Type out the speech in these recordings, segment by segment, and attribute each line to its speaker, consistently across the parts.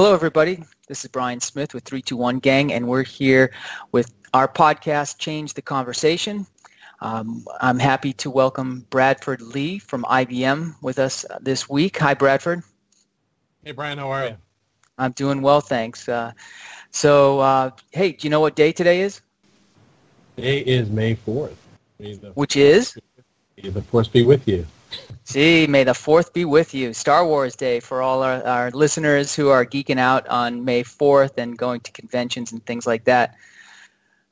Speaker 1: Hello, everybody. This is Bryan Smith with 321 Gang, and we're here with our podcast, Change the Conversation. Um, I'm happy to welcome Bradford Leigh from IBM with us this week. Hi, Bradford.
Speaker 2: Hey, Bryan. How are you?
Speaker 1: I'm doing well, thanks. Uh, so, uh, hey, do you know what day today is?
Speaker 2: Today is May 4th.
Speaker 1: Which is?
Speaker 2: May the force be with you.
Speaker 1: See, may the 4th be with you. Star Wars Day for all our, our listeners who are geeking out on May 4th and going to conventions and things like that.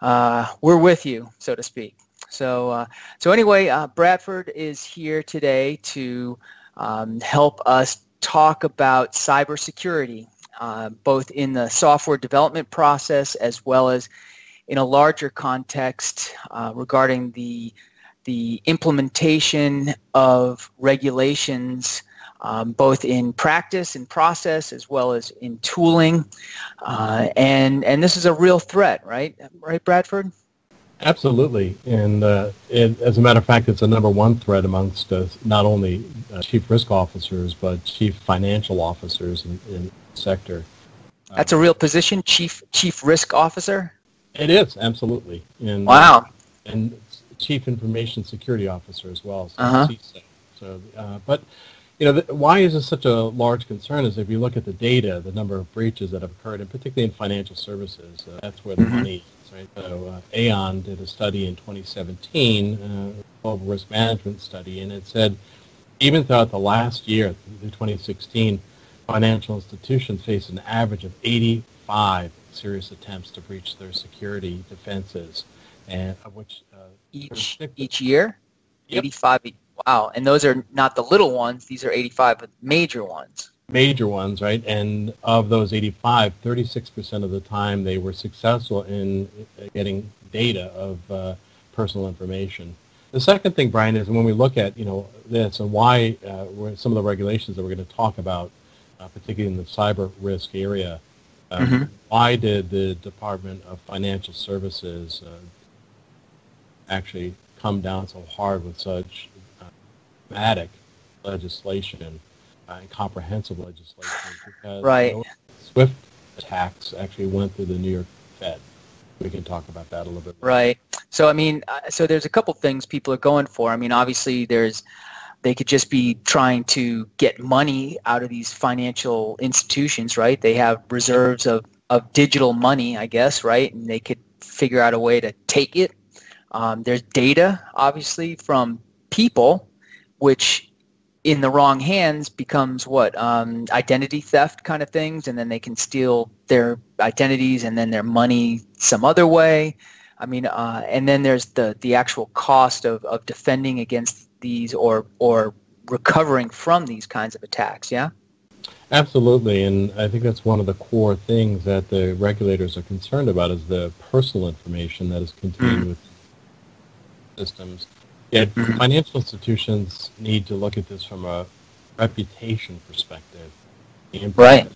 Speaker 1: Uh, we're with you, so to speak. So, uh, so anyway, uh, Bradford is here today to um, help us talk about cybersecurity, uh, both in the software development process as well as in a larger context uh, regarding the the implementation of regulations um, both in practice and process as well as in tooling. Uh, and, and this is a real threat, right? Right, Bradford?
Speaker 2: Absolutely. And uh, it, as a matter of fact, it's a number one threat amongst uh, not only uh, chief risk officers, but chief financial officers in, in the sector.
Speaker 1: That's a real position, chief chief risk officer?
Speaker 2: It is, absolutely. And,
Speaker 1: wow.
Speaker 2: And chief information security officer as well. So,
Speaker 1: uh-huh.
Speaker 2: so uh, but you know, the, why is this such a large concern? Is if you look at the data, the number of breaches that have occurred, and particularly in financial services, uh, that's where the mm-hmm. money is, right? So uh, Aon did a study in 2017, uh, global risk management study, and it said even throughout the last year, through 2016, financial institutions faced an average of 85 serious attempts to breach their security defenses, and of which uh,
Speaker 1: each each year,
Speaker 2: yep.
Speaker 1: 85 Wow, and those are not the little ones. These are 85 major ones.
Speaker 2: Major ones, right? And of those 85, 36% of the time they were successful in getting data of uh, personal information. The second thing, Bryan, is when we look at you know this and why uh, some of the regulations that we're going to talk about, uh, particularly in the cyber risk area, um, mm-hmm. why did the Department of Financial Services uh, actually come down so hard with such dramatic legislation uh, and comprehensive legislation because
Speaker 1: right.
Speaker 2: you know, SWIFT attacks actually went through the New York Fed. We can talk about that a little bit.
Speaker 1: More. Right. So I mean, uh, so there's a couple things people are going for. I mean, obviously there's they could just be trying to get money out of these financial institutions, right? They have reserves of, of digital money, I guess, right? And they could figure out a way to take it. Um, there's data, obviously, from people which in the wrong hands becomes what um, identity theft kind of things, and then they can steal their identities and then their money some other way. I mean, uh, and then there's the the actual cost of, of defending against these or or recovering from these kinds of attacks. Yeah.
Speaker 2: Absolutely, and I think that's one of the core things that the regulators are concerned about is the personal information that is contained mm. with systems yeah, mm-hmm. financial institutions need to look at this from a reputation perspective.
Speaker 1: right.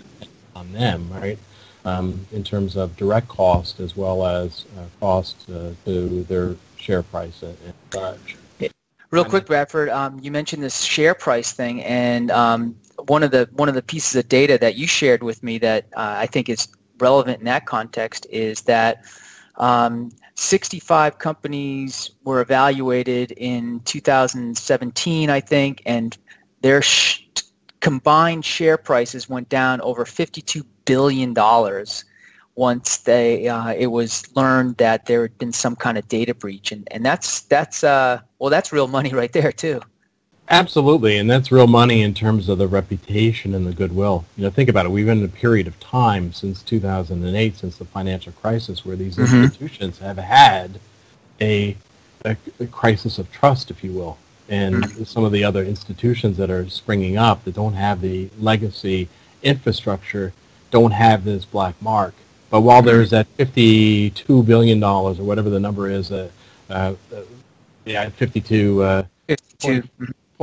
Speaker 2: On them, right? Um, in terms of direct cost as well as uh, cost uh, to their share price and, such.
Speaker 1: Real quick, Bradford, um, you mentioned this share price thing, and um, one of the one of the pieces of data that you shared with me that uh, I think is relevant in that context is that um, 65 companies were evaluated in 2017, I think, and their sh- combined share prices went down over 52 billion dollars once they uh, it was learned that there had been some kind of data breach, and and that's that's uh, well that's real money right there too.
Speaker 2: Absolutely, and that's real money in terms of the reputation and the goodwill. You know, think about it. We've been in a period of time since 2008, since the financial crisis, where these mm-hmm. institutions have had a, a, a, crisis of trust, if you will. And mm-hmm. some of the other institutions that are springing up that don't have the legacy infrastructure don't have this black mark. But while mm-hmm. there's that $52 billion or whatever the number is, uh, uh, yeah, 52, uh,
Speaker 1: 52.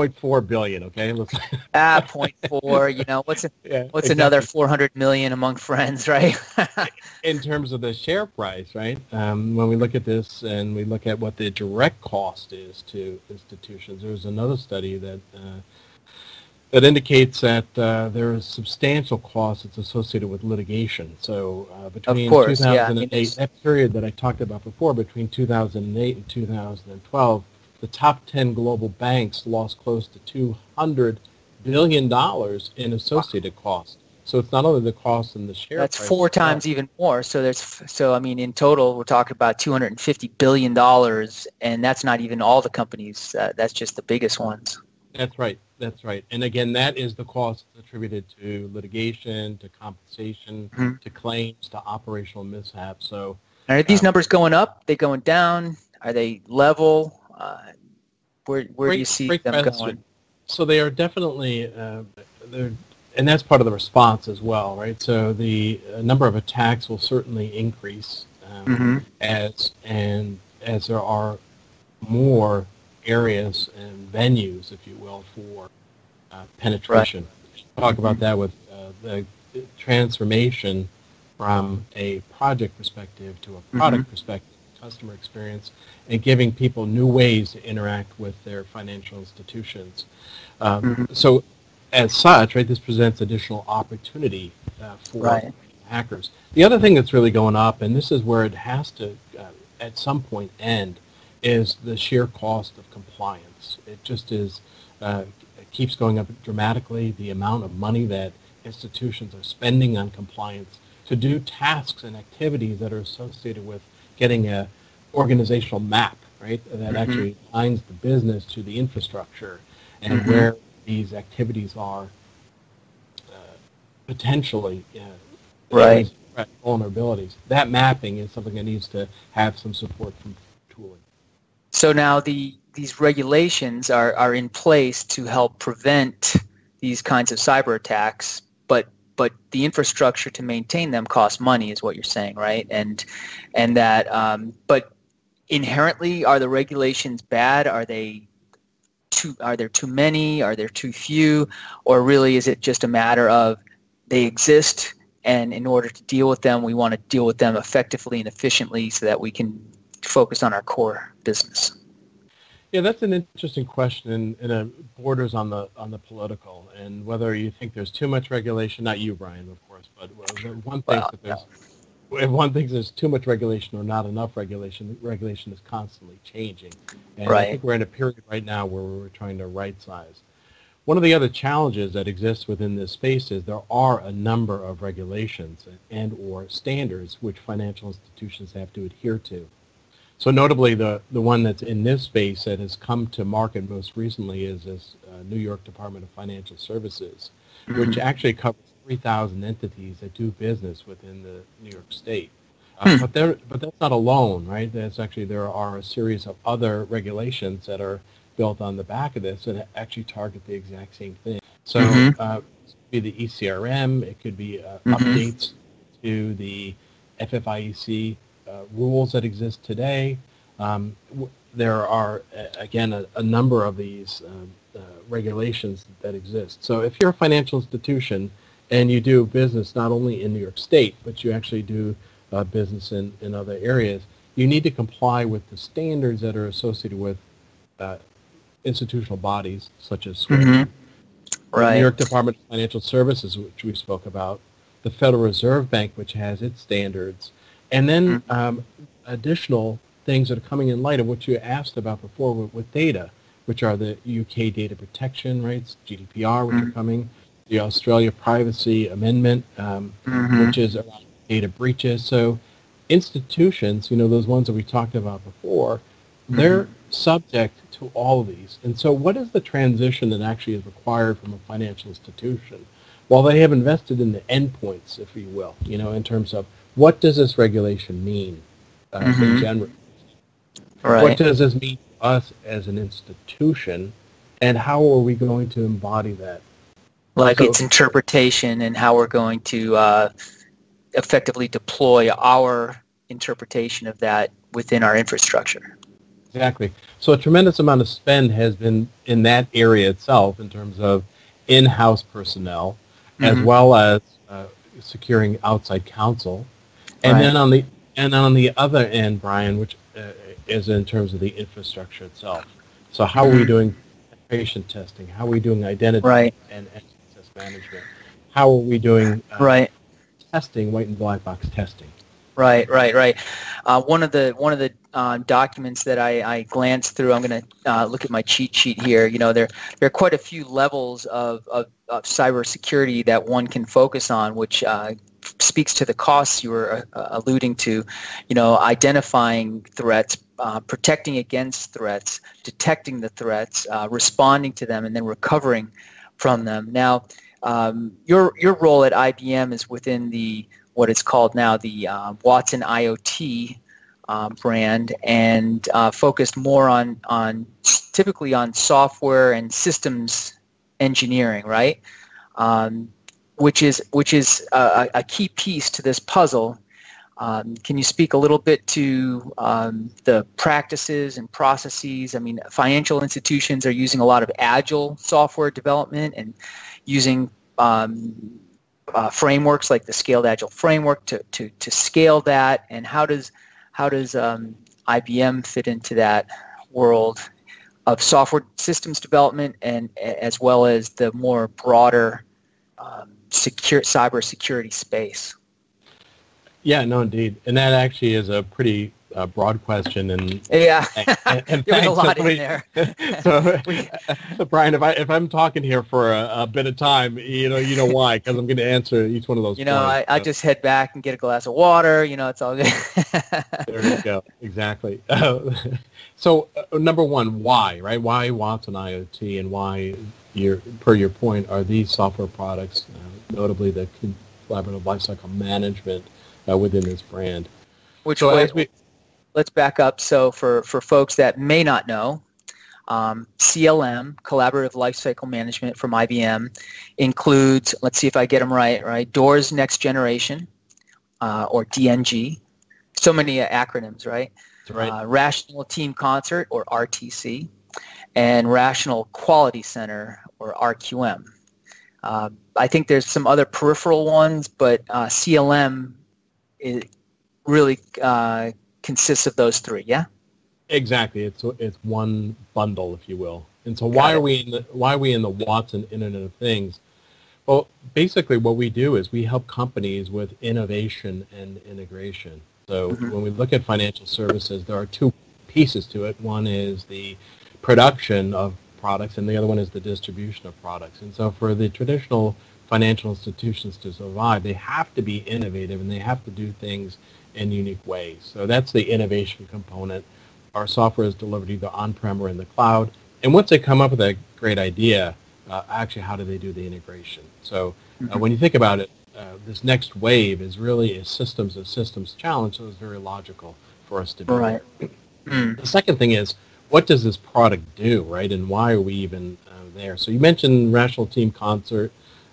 Speaker 2: 0.4 billion. Okay, let's.
Speaker 1: ah, 0.4. You know what's a, yeah, what's exactly. another 400 million among friends, right?
Speaker 2: In terms of the share price, right? Um, when we look at this and we look at what the direct cost is to institutions, there's another study that uh, that indicates that uh, there is substantial cost that's associated with litigation. So uh, between
Speaker 1: course,
Speaker 2: 2008,
Speaker 1: yeah.
Speaker 2: that period that I talked about before, between 2008 and 2012, the top 10 global banks lost close to 200 billion dollars in associated costs. So it's not only the cost and the share.
Speaker 1: That's four times even more. So there's so I mean in total we're talking about 250 billion dollars, and that's not even all the companies. Uh, that's just the biggest ones.
Speaker 2: That's right. That's right. And again, that is the cost attributed to litigation, to compensation,
Speaker 1: Mhm.
Speaker 2: to claims, to operational mishaps. So
Speaker 1: Are these
Speaker 2: Uh,
Speaker 1: numbers going up? They going down? Are they level? Uh, where where do you see them
Speaker 2: question.
Speaker 1: going?
Speaker 2: So they are definitely, uh, they're, and that's part of the response as well, right? So the uh, number of attacks will certainly increase um,
Speaker 1: Mhm.
Speaker 2: as and as there are more areas and venues, if you will, for uh, penetration. Talk about that with uh, the transformation from a project perspective to a product perspective, customer experience, and giving people new ways to interact with their financial institutions. Um,
Speaker 1: Mhm.
Speaker 2: So, as such, right, this presents additional opportunity uh, for
Speaker 1: Right.
Speaker 2: hackers. The other thing that's really going up, and this is where it has to, uh, at some point, end, is the sheer cost of compliance. It just is, uh, it keeps going up dramatically. The amount of money that institutions are spending on compliance to do tasks and activities that are associated with getting a organizational map, right, that
Speaker 1: Mhm.
Speaker 2: actually aligns the business to the infrastructure and
Speaker 1: Mhm.
Speaker 2: where these activities are uh, potentially uh,
Speaker 1: Right.
Speaker 2: vulnerabilities. That mapping is something that needs to have some support from tooling.
Speaker 1: So now the these regulations are, are in place to help prevent these kinds of cyber attacks, but the infrastructure to maintain them costs money, is what you're saying, right? And and that um, but inherently, are the regulations bad? Are they too? Are there too many? Are there too few? Or really, is it just a matter of they exist, and in order to deal with them, we want to deal with them effectively and efficiently, so that we can focus on our core business.
Speaker 2: Yeah, that's an interesting question, and, it borders on the on the political, and whether you think there's too much regulation. Not you, Bryan, of course, but one thinks
Speaker 1: Well,
Speaker 2: that there's if one thinks there's too much regulation or not enough regulation, regulation is constantly changing. And I think we're in a period right now where we're trying to right size. One of the other challenges that exists within this space is there are a number of regulations and or standards which financial institutions have to adhere to. So notably, the, the one that's in this space that has come to market most recently is this uh, New York Department of Financial Services, which
Speaker 1: Mhm.
Speaker 2: actually covers 3,000 entities that do business within the New York State. Uh,
Speaker 1: Hmm.
Speaker 2: But there, but that's not alone, right? That's actually there are a series of other regulations that are built on the back of this that actually target the exact same thing. So
Speaker 1: Mhm.
Speaker 2: uh, it could be the ECRM, it could be uh,
Speaker 1: Mhm.
Speaker 2: updates to the FFIEC rules that exist today. Um, w- there are uh, again a, a number of these um, uh, regulations that exist. So if you're a financial institution and you do business not only in New York State, but you actually do uh, business in, in other areas, you need to comply with the standards that are associated with uh, institutional bodies such as SWIFT,
Speaker 1: Mhm.
Speaker 2: the
Speaker 1: Right.
Speaker 2: New York Department of Financial Services, which we spoke about, the Federal Reserve Bank, which has its standards, and then
Speaker 1: Mm-hmm.
Speaker 2: um, additional things that are coming in light of what you asked about before with, with data, which are the UK data protection rights, GDPR, which are
Speaker 1: Mhm.
Speaker 2: coming, the Australia Privacy Amendment, um,
Speaker 1: Mhm.
Speaker 2: which is around data breaches. So institutions, you know, those ones that we talked about before, they're subject to all of these. And so what is the transition that actually is required from a financial institution? Well, they have invested in the endpoints, if you will, you know, in terms of what does this regulation mean uh, in
Speaker 1: Mhm.
Speaker 2: general?
Speaker 1: Right.
Speaker 2: What does this mean to us as an institution? And how are we going to embody that?
Speaker 1: like
Speaker 2: So-
Speaker 1: its interpretation and how we're going to uh, effectively deploy our interpretation of that within our infrastructure.
Speaker 2: Exactly. So a tremendous amount of spend has been in that area itself in terms of in-house personnel, as
Speaker 1: Mhm.
Speaker 2: well as uh, securing outside counsel, and
Speaker 1: Right.
Speaker 2: then on the and on the other end, Bryan, which uh, is in terms of the infrastructure itself. So how are we
Speaker 1: Mhm.
Speaker 2: doing patient testing? How are we doing identity
Speaker 1: right.
Speaker 2: and access management? How are we doing
Speaker 1: uh, right.
Speaker 2: testing, white and black box testing?
Speaker 1: Right, right, right. Uh, one of the one of the uh, documents that I, I glanced through, I'm going to uh, look at my cheat sheet here. You know, there there are quite a few levels of, of, of cybersecurity that one can focus on, which uh, speaks to the costs you were uh, alluding to. You know, identifying threats, uh, protecting against threats, detecting the threats, responding to them, and then recovering from them. Now, um, your your role at IBM is within the what is called now the uh, Watson IoT uh, brand and uh, focused more on on typically on software and systems engineering, right? Um, which is which is a, a, key piece to this puzzle. Um, can you speak a little bit to um, the practices and processes? I mean, financial institutions are using a lot of agile software development and using um, uh, frameworks like the Scaled Agile framework to, to, to scale that, and how does how does um, IBM fit into that world of software systems development, and as well as the more broader um, secure cyber security space?
Speaker 2: Yeah, no, indeed, and that actually is a pretty a broad question, and
Speaker 1: yeah, and, and there's a lot in there.
Speaker 2: so, so, Bryan, if I if I'm talking here for a, a bit of time, you know, you know why? Because I'm going to answer each one of those.
Speaker 1: You know, points, I, so. I just head back and get a glass of water. You know, it's all good.
Speaker 2: there you go. Exactly. Uh, so, uh, number one, why? Right? Why Watson IoT, and why, your per your point, are these software products, uh, notably the collaborative lifecycle management uh, within this brand?
Speaker 1: Which so way, we, let's back up. So for, for folks that may not know, um, CLM, Collaborative Lifecycle Management from IBM, includes, let's see if I get them right, right? DOORS Next Generation, uh, or DNG. So many acronyms, right?
Speaker 2: right.
Speaker 1: Uh, Rational Team Concert, or RTC, and Rational Quality Center, or RQM. Uh, I think there's some other peripheral ones, but uh, CLM really uh, consists of those three. Yeah.
Speaker 2: Exactly. It's it's one bundle, if you will. And so, why are we in the why are we in the Watson Internet of Things? Well, basically, what we do is we help companies with innovation and integration. So, mm-hmm. when we look at financial services, there are two pieces to it. One is the production of products, and the other one is the distribution of products. And so, for the traditional financial institutions to survive, they have to be innovative and they have to do things in unique ways. So that's the innovation component. Our software is delivered either on-prem or in the cloud. And once they come up with a great idea, uh, actually how do they do the integration? So uh, mm-hmm. when you think about it, uh, this next wave is really a systems of systems challenge, so it's very logical for us to do.
Speaker 1: Right.
Speaker 2: The second thing is, what does this product do, right? And why are we even uh, there? So you mentioned Rational Team Concert.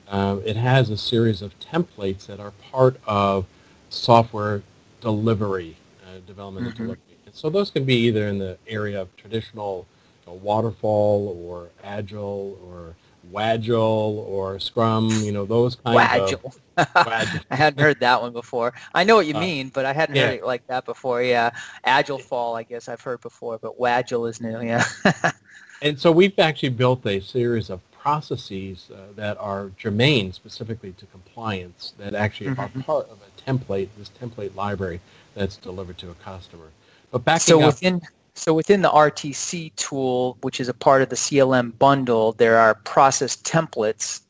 Speaker 2: Uh, it has a series of templates that are part of software delivery, uh, development mm-hmm. delivery. And so those can be either in the area of traditional you know, waterfall or agile or Wagile or Scrum, you know, those kinds
Speaker 1: of... Wagile. I hadn't heard that one before. I know what you uh, mean, but I hadn't yeah. heard it like that before. Yeah. Agile fall, I guess I've heard before, but Wagile is new, yeah.
Speaker 2: and so we've actually built a series of processes uh, that are germane specifically to compliance that actually mm-hmm. are part of a template, this template library that's delivered to a customer. But back
Speaker 1: so up, within so within the RTC tool, which is a part of the CLM bundle, there are process templates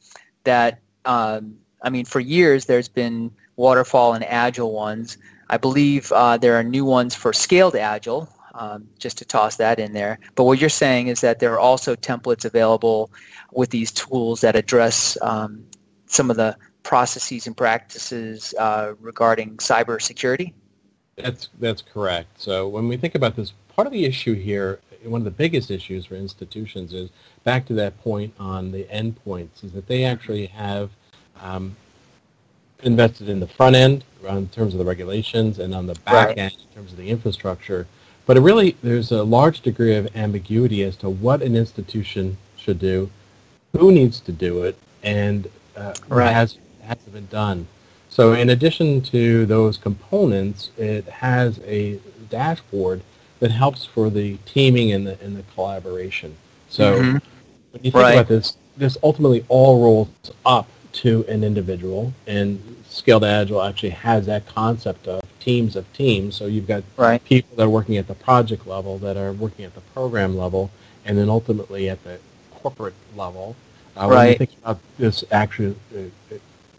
Speaker 1: that um, I mean, for years there's been waterfall and agile ones. I believe uh, there are new ones for scaled agile, um, just to toss that in there. But what you're saying is that there are also templates available with these tools that address um, some of the processes and practices uh, regarding cybersecurity?
Speaker 2: That's that's correct. So when we think about this, part of the issue here, one of the biggest issues for institutions is back to that point on the endpoints, is that they actually have um, invested in the front end in terms of the regulations and on the back right. end in terms of the infrastructure but really, there's a large degree of ambiguity as to what an institution should do, who needs to do it, and uh, right. has has been done. So in addition to those components, it has a dashboard that helps for the teaming and the and the collaboration. So mm-hmm. when you think right. about this, this ultimately all rolls up to an individual, and Scaled Agile actually has that concept of teams of teams. So you've got right. people that are working at the project level, that are working at the program level, and then ultimately at the corporate level. Uh, right. When you think about this actual uh,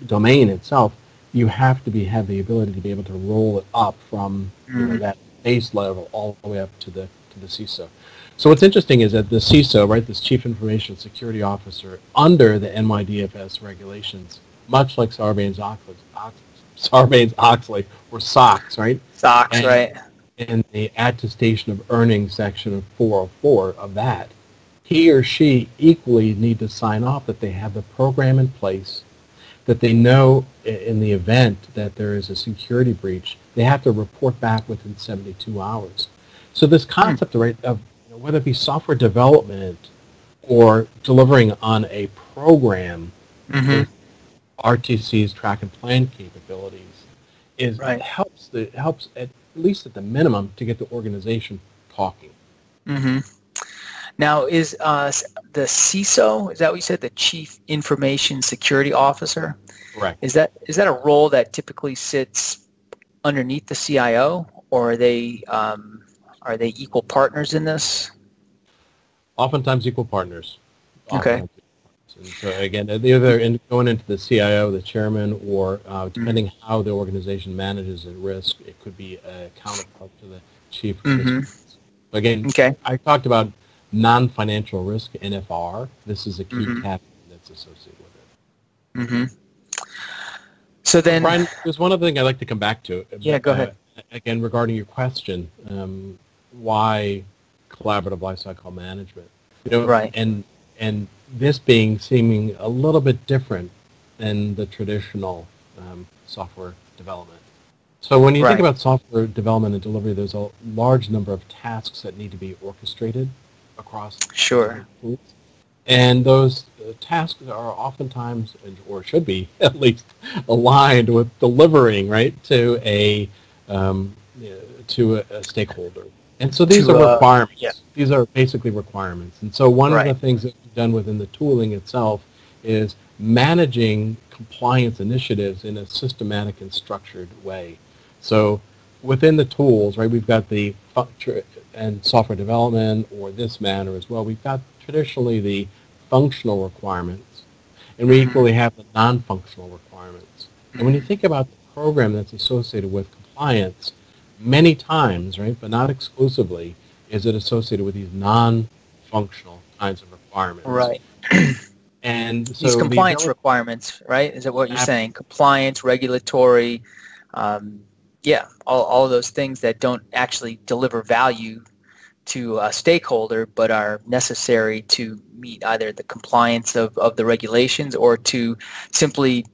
Speaker 2: domain itself, you have to be have the ability to be able to roll it up from mm-hmm. you know, mm-hmm. that base level all the way up to the to the CISO. So what's interesting is that the CISO, right, this Chief Information Security Officer, under the NYDFS regulations, much like Sarbanes-Oxley, Sarbanes-Oxley or SOX, right?
Speaker 1: SOX, and, right.
Speaker 2: In the attestation of earnings section of 404 of that, he or she equally need to sign off that they have the program in place, that they know in the event that there is a security breach, they have to report back within 72 hours. So this concept hmm. right, of you know, whether it be software development or delivering on a program mm-hmm. RTC's track and plan capabilities is right. helps the helps at least at the minimum to get the organization talking.
Speaker 1: Mm-hmm. Now, is uh, the CISO is that what you said? The Chief Information Security Officer.
Speaker 2: Correct.
Speaker 1: Is that is that a role that typically sits underneath the CIO, or are they um, are they equal partners in this?
Speaker 2: Oftentimes, equal partners.
Speaker 1: Oftentimes
Speaker 2: okay. And so again, they're in, going into the CIO, the chairman, or uh, mm-hmm. depending mm-hmm. how the organization manages the risk, it could be a counterpart to the chief. Mm-hmm. Again, okay. I talked about non-financial risk NFR. This is a key mm-hmm. that's associated with
Speaker 1: it. Mm-hmm. So then,
Speaker 2: Bryan, there's one other thing I'd like to come back to.
Speaker 1: Yeah, go uh, ahead.
Speaker 2: Again, regarding your question, um, why collaborative lifecycle management?
Speaker 1: You know, right.
Speaker 2: And and this being seeming a little bit different than the traditional um, software development. So when you right. think about software development and delivery, there's a large number of tasks that need to be orchestrated across
Speaker 1: sure.
Speaker 2: And those uh, tasks are oftentimes, or should be at least, aligned with delivering right to a um, to a, a stakeholder. And so these to, are uh, requirements. Uh, yeah. These are basically requirements. And so one right. of the things that we've done within the tooling itself is managing compliance initiatives in a systematic and structured way. So within the tools, right, we've got the and software development or this manner as well. We've got traditionally the functional requirements, and we mm-hmm. equally have the non-functional requirements. And when you think about the program that's associated with compliance, many times, right, but not exclusively, is it associated with these non-functional kinds of requirements.
Speaker 1: Right.
Speaker 2: and
Speaker 1: so these compliance the requirements, right? Is that what you're saying? Compliance, regulatory, um, yeah, all, all of those things that don't actually deliver value to a stakeholder but are necessary to meet either the compliance of, of the regulations or to simply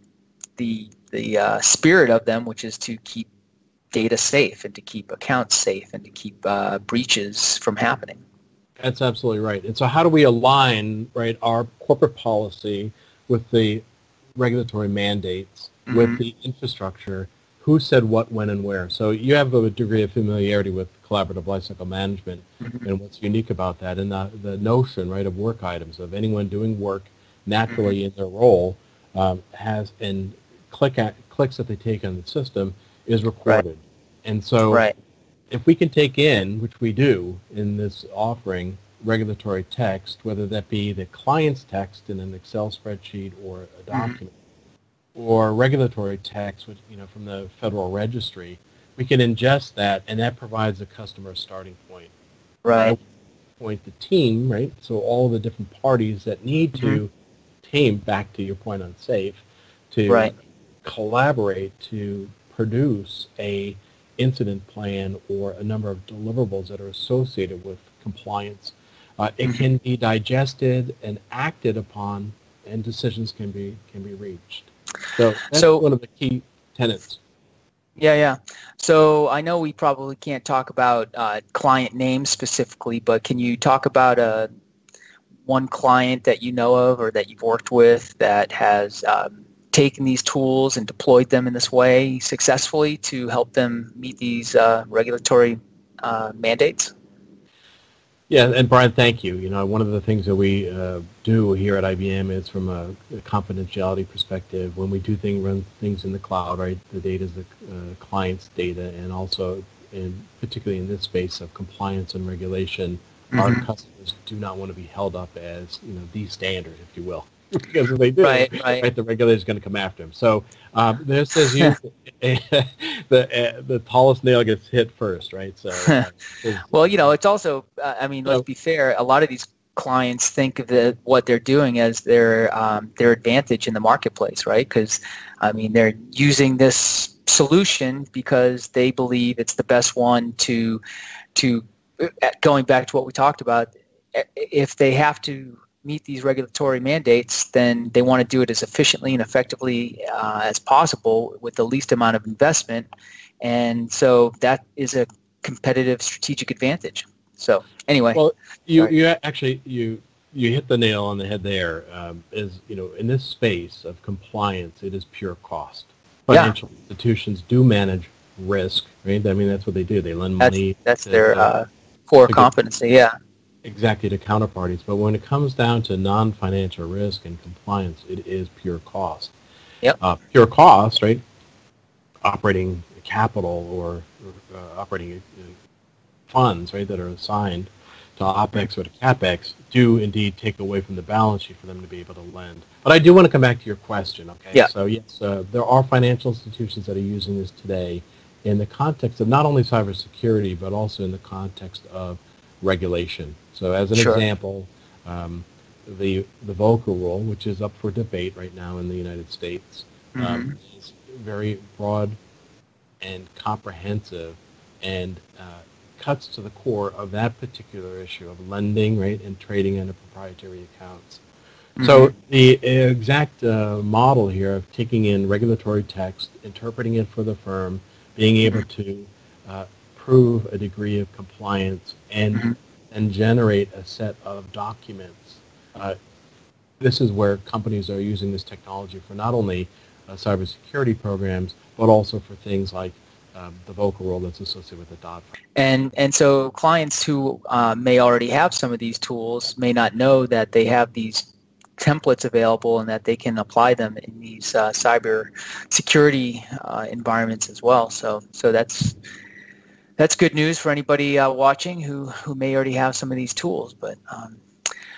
Speaker 1: the the uh, spirit of them, which is to keep data safe and to keep accounts safe and to keep uh, breaches from happening.
Speaker 2: That's absolutely right. And so how do we align right our corporate policy with the regulatory mandates, mm-hmm. with the infrastructure, who said what, when, and where. So you have a degree of familiarity with collaborative lifecycle management mm-hmm. and what's unique about that and the, the notion, right, of work items, of anyone doing work naturally mm-hmm. in their role um, has, and click at, clicks that they take on the system is recorded. Right. And so right. if we can take in, which we do in this offering, regulatory text, whether that be the client's text in an Excel spreadsheet or a mm-hmm. document, mm-hmm. Or regulatory text, which, you know, from the Federal Registry, we can ingest that, and that provides the customer a starting point.
Speaker 1: Right.
Speaker 2: Point the team, right? So all the different parties that need mm-hmm. to team, back to your point on SAFe, to right. collaborate to produce a incident plan or a number of deliverables that are associated with compliance. Uh, it mm-hmm. can be digested and acted upon, and decisions can be can be reached. So that's so, one of the key tenets.
Speaker 1: Yeah, yeah. So I know we probably can't talk about uh, client names specifically, but can you talk about uh, one client that you know of or that you've worked with that has um, taken these tools and deployed them in this way successfully to help them meet these uh, regulatory uh, mandates?
Speaker 2: Yeah, and Bryan, thank you. You know, one of the things that we uh, do here at IBM is from a, a, confidentiality perspective. When we do things, run things in the cloud, right? The data is the uh, client's data, and also, in particularly in this space of compliance and regulation, mm-hmm. our customers do not want to be held up as you know the standard, if you will. Because if they do, right, right. right the regulator is going to come after them. So um, this is you, the uh, the tallest nail gets hit first, right? So,
Speaker 1: uh, well, you know, it's also, uh, I mean, let's be fair. A lot of these clients think of the, what they're doing as their um, their advantage in the marketplace, right? Because I mean, they're using this solution because they believe it's the best one to to uh, going back to what we talked about. If they have to meet these regulatory mandates, then they want to do it as efficiently and effectively uh, as possible with the least amount of investment. And so that is a competitive strategic advantage. So anyway,
Speaker 2: well, you you actually you you hit the nail on the head there. Um, is you know in this space of compliance, it is pure cost. Financial yeah. institutions do manage risk, right? I mean that's what they do. They lend money.
Speaker 1: That's, that's their uh, core competency. Yeah
Speaker 2: exactly to counterparties. But when it comes down to non-financial risk and compliance, it is pure cost.
Speaker 1: Yep.
Speaker 2: Uh, pure cost, right? Operating capital or uh, operating uh, funds, right, that are assigned to OPEX or to CAPEX do indeed take away from the balance sheet for them to be able to lend. But I do want to come back to your question, okay?
Speaker 1: Yeah.
Speaker 2: So yes, uh, there are financial institutions that are using this today in the context of not only cybersecurity, but also in the context of regulation. So as an sure. example, um, the the Volcker rule, which is up for debate right now in the United States, um, mm-hmm. um, is very broad and comprehensive and uh, cuts to the core of that particular issue of lending, right, and trading under proprietary accounts. Mm-hmm. So the exact uh, model here of taking in regulatory text, interpreting it for the firm, being able mm-hmm. to uh, prove a degree of compliance, and mm-hmm and generate a set of documents. Uh, this is where companies are using this technology for not only uh, cybersecurity programs, but also for things like um, the Volcker rule that's associated with the Dodd.
Speaker 1: And and so clients who uh, may already have some of these tools may not know that they have these templates available and that they can apply them in these uh, cyber security uh, environments as well. So so that's that's good news for anybody uh, watching who who may already have some of these tools. But um,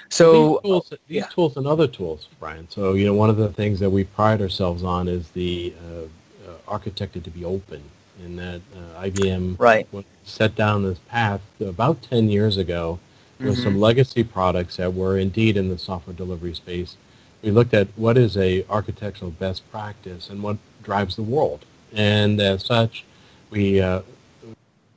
Speaker 1: so
Speaker 2: these, tools, these yeah. tools and other tools, Bryan. So you know, one of the things that we pride ourselves on is the uh, uh, architected to be open, in that uh, IBM
Speaker 1: right.
Speaker 2: set down this path about ten years ago with mm-hmm. some legacy products that were indeed in the software delivery space. We looked at what is a architectural best practice and what drives the world, and as such, we uh,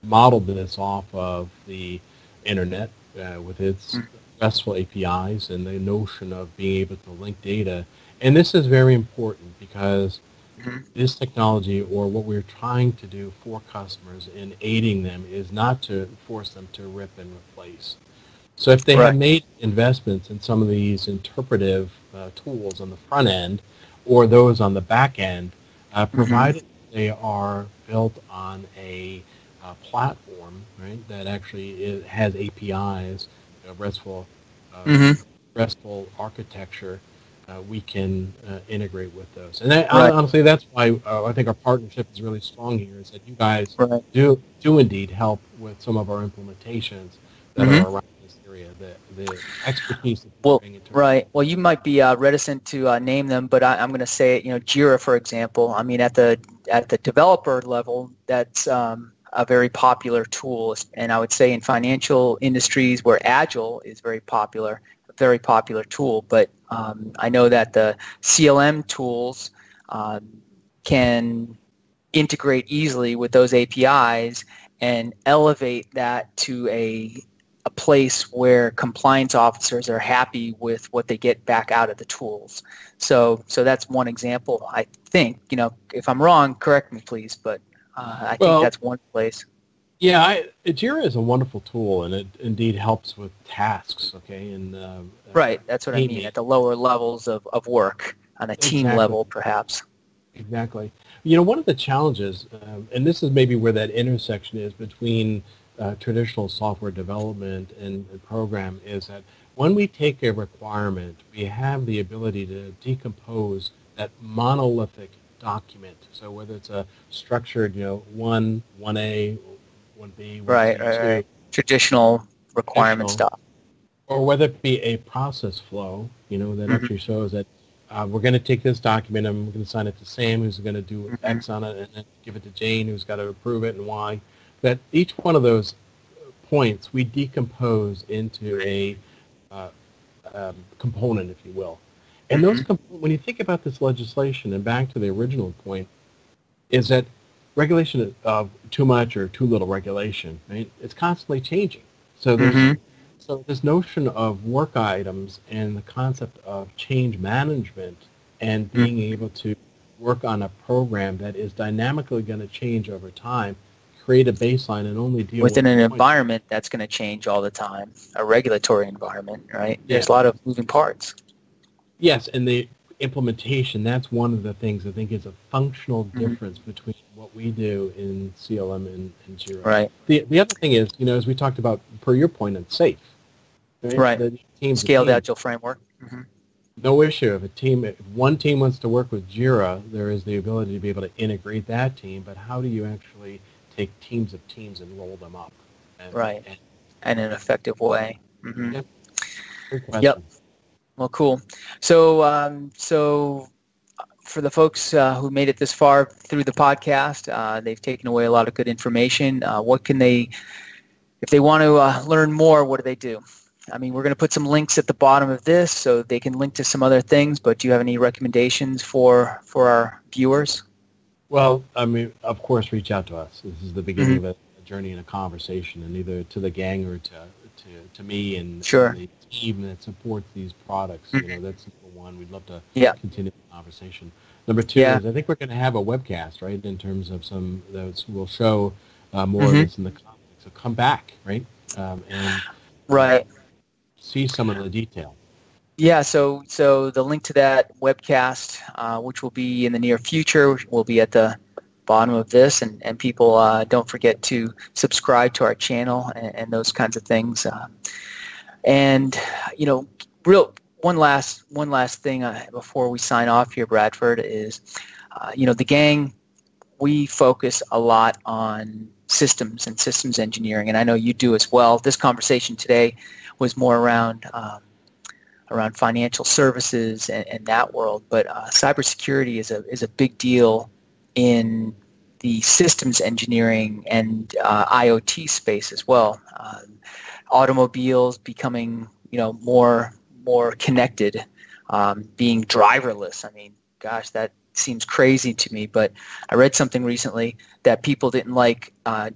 Speaker 2: modeled this off of the internet uh, with its. RESTful APIs and the notion of being able to link data. And this is very important because mm-hmm. this technology or what we're trying to do for customers in aiding them is not to force them to rip and replace. So if they have made investments in some of these interpretive uh, tools on the front end or those on the back end, uh, mm-hmm. provided mm-hmm. they are built on a uh, platform, right, that actually is, has APIs, uh, RESTful, uh, mm-hmm. RESTful architecture, uh, we can uh, integrate with those. And that, right. honestly, that's why uh, I think our partnership is really strong here. Is that you guys right. do do indeed help with some of our implementations that mm-hmm. are around this area, the the expertise. That
Speaker 1: well, right. Well, you might be reticent to name them, but I, am going to say it. You know, Jira, for example. I mean, at the at the developer level, that's um, a very popular tool. And I would say in financial industries where Agile is very popular, a very popular tool. But um, I know that the CLM tools um, can integrate easily with those APIs and elevate that to a a place where compliance officers are happy with what they get back out of the tools. So so that's one example. I think you know if I'm wrong, correct me please, but uh, I well, think that's one place.
Speaker 2: Yeah, I, Jira is a wonderful tool, and it indeed helps with tasks. Okay, and uh,
Speaker 1: right, that's what I mean at the lower levels of, of work on a team exactly. level, perhaps.
Speaker 2: Exactly. You know, one of the challenges, um, and this is maybe where that intersection is between uh, traditional software development and, and program is that when we take a requirement, we have the ability to decompose that monolithic document. So whether it's a structured, you know, one, one A, one B,
Speaker 1: right, right, right, traditional requirement traditional, stuff,
Speaker 2: or whether it be a process flow, you know, that mm-hmm. actually shows that uh, we're going to take this document and we're going to sign it to Sam, who's going to do mm-hmm. X on it, and then give it to Jane, who's got to approve it, and Y. That each one of those points we decompose into a uh, um, component, if you will. And those, mm-hmm. when you think about this legislation, and back to the original point, is that regulation of too much or too little regulation, right? It's constantly changing. So there's mm-hmm. so this notion of work items and the concept of change management and mm-hmm. being mm-hmm. able to work on a program that is dynamically going to change over time create a baseline and only deal
Speaker 1: within an environment that's going to change all the time, a regulatory environment, right? Yeah. There's a lot of moving parts.
Speaker 2: Yes, and the implementation, that's one of the things I think is a functional mm-hmm. difference between what we do in CLM and, and Jira.
Speaker 1: Right.
Speaker 2: The, the other thing is, you know, as we talked about per your point on SAFe.
Speaker 1: Right. right. Scaled agile framework. Mm-hmm.
Speaker 2: No issue. If a team, if one team wants to work with Jira, there is the ability to be able to integrate that team, but how do you actually take teams of teams and roll them up.
Speaker 1: And, right. And, in an effective way. Mm-hmm.
Speaker 2: Yep.
Speaker 1: Yep. Well, cool. So, um, so for the folks uh, who made it this far through the podcast, uh, they've taken away a lot of good information. Uh, what can they, if they want to uh, learn more, what do they do? I mean, we're going to put some links at the bottom of this so they can link to some other things. But do you have any recommendations for for our viewers?
Speaker 2: Well, I mean, of course, reach out to us. This is the beginning mm-hmm. of a, a, journey and a conversation, and either to the gang or to to, to me and,
Speaker 1: sure.
Speaker 2: and the team that supports these products. Mm-hmm. You know, that's number one. We'd love to yeah. continue the conversation. Number two yeah. is I think we're going to have a webcast, right, in terms of some that will show uh, more mm-hmm. of this in the comments. So come back, right, um, and
Speaker 1: right,
Speaker 2: see some of the detail.
Speaker 1: Yeah, so so the link to that webcast, uh, which will be in the near future, will be at the bottom of this, and and people uh, don't forget to subscribe to our channel and, and those kinds of things. Uh, and you know, real one last one last thing uh, before we sign off here, Bradford is, uh, you know, the gang. We focus a lot on systems and systems engineering, and I know you do as well. This conversation today was more around. Um, around financial services and, and that world. But uh, cybersecurity is a is a big deal in the systems engineering and uh, IoT space as well. Automobiles becoming you know more more connected, um, being driverless. I mean, gosh, that seems crazy to me. But I read something recently that people didn't like uh,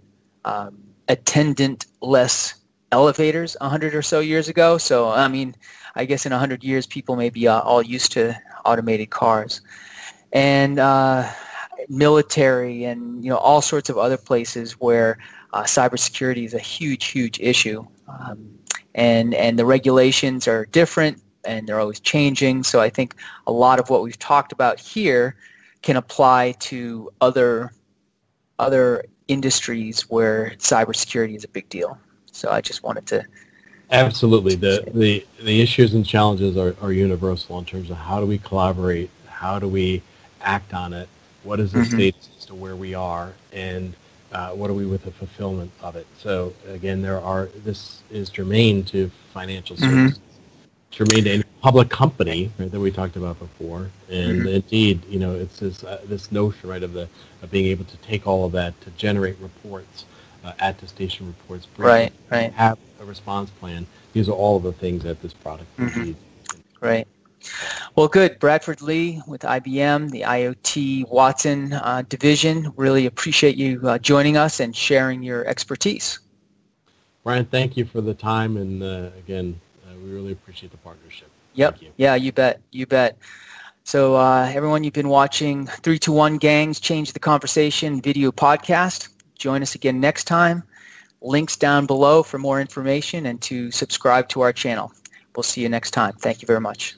Speaker 1: um, attendant-less elevators 100 or so years ago. So I mean, I guess in 100 years, people may be uh, all used to automated cars. And uh, military and you know all sorts of other places where uh, cybersecurity is a huge, huge issue. Um, and, and the regulations are different and they're always changing. So I think a lot of what we've talked about here can apply to other other industries where cybersecurity is a big deal. So I just wanted to
Speaker 2: Absolutely. The, the, the issues and challenges are, are universal in terms of how do we collaborate, how do we act on it, what is the mm-hmm. status as to where we are, and uh, what are we with the fulfillment of it. So again, there are this is germane to financial mm-hmm. services, mm-hmm. germane to any public company right, that we talked about before, and mm-hmm. indeed, you know, it's this uh, this notion right of the of being able to take all of that to generate reports, uh, attestation reports,
Speaker 1: right, right,
Speaker 2: have a response plan. These are all of the things that this product mm-hmm. needs.
Speaker 1: Right. Well, good. Bradford Leigh with IBM, the IoT Watson uh, division. Really appreciate you uh, joining us and sharing your expertise.
Speaker 2: Bryan, thank you for the time, and uh, again, uh, we really appreciate the partnership.
Speaker 1: Yep. You. Yeah, you bet. You bet. So, uh, everyone, you've been watching 321 Gangs Change the Conversation video podcast. Join us again next time links down below for more information and to subscribe to our channel. We'll see you next time. Thank you very much.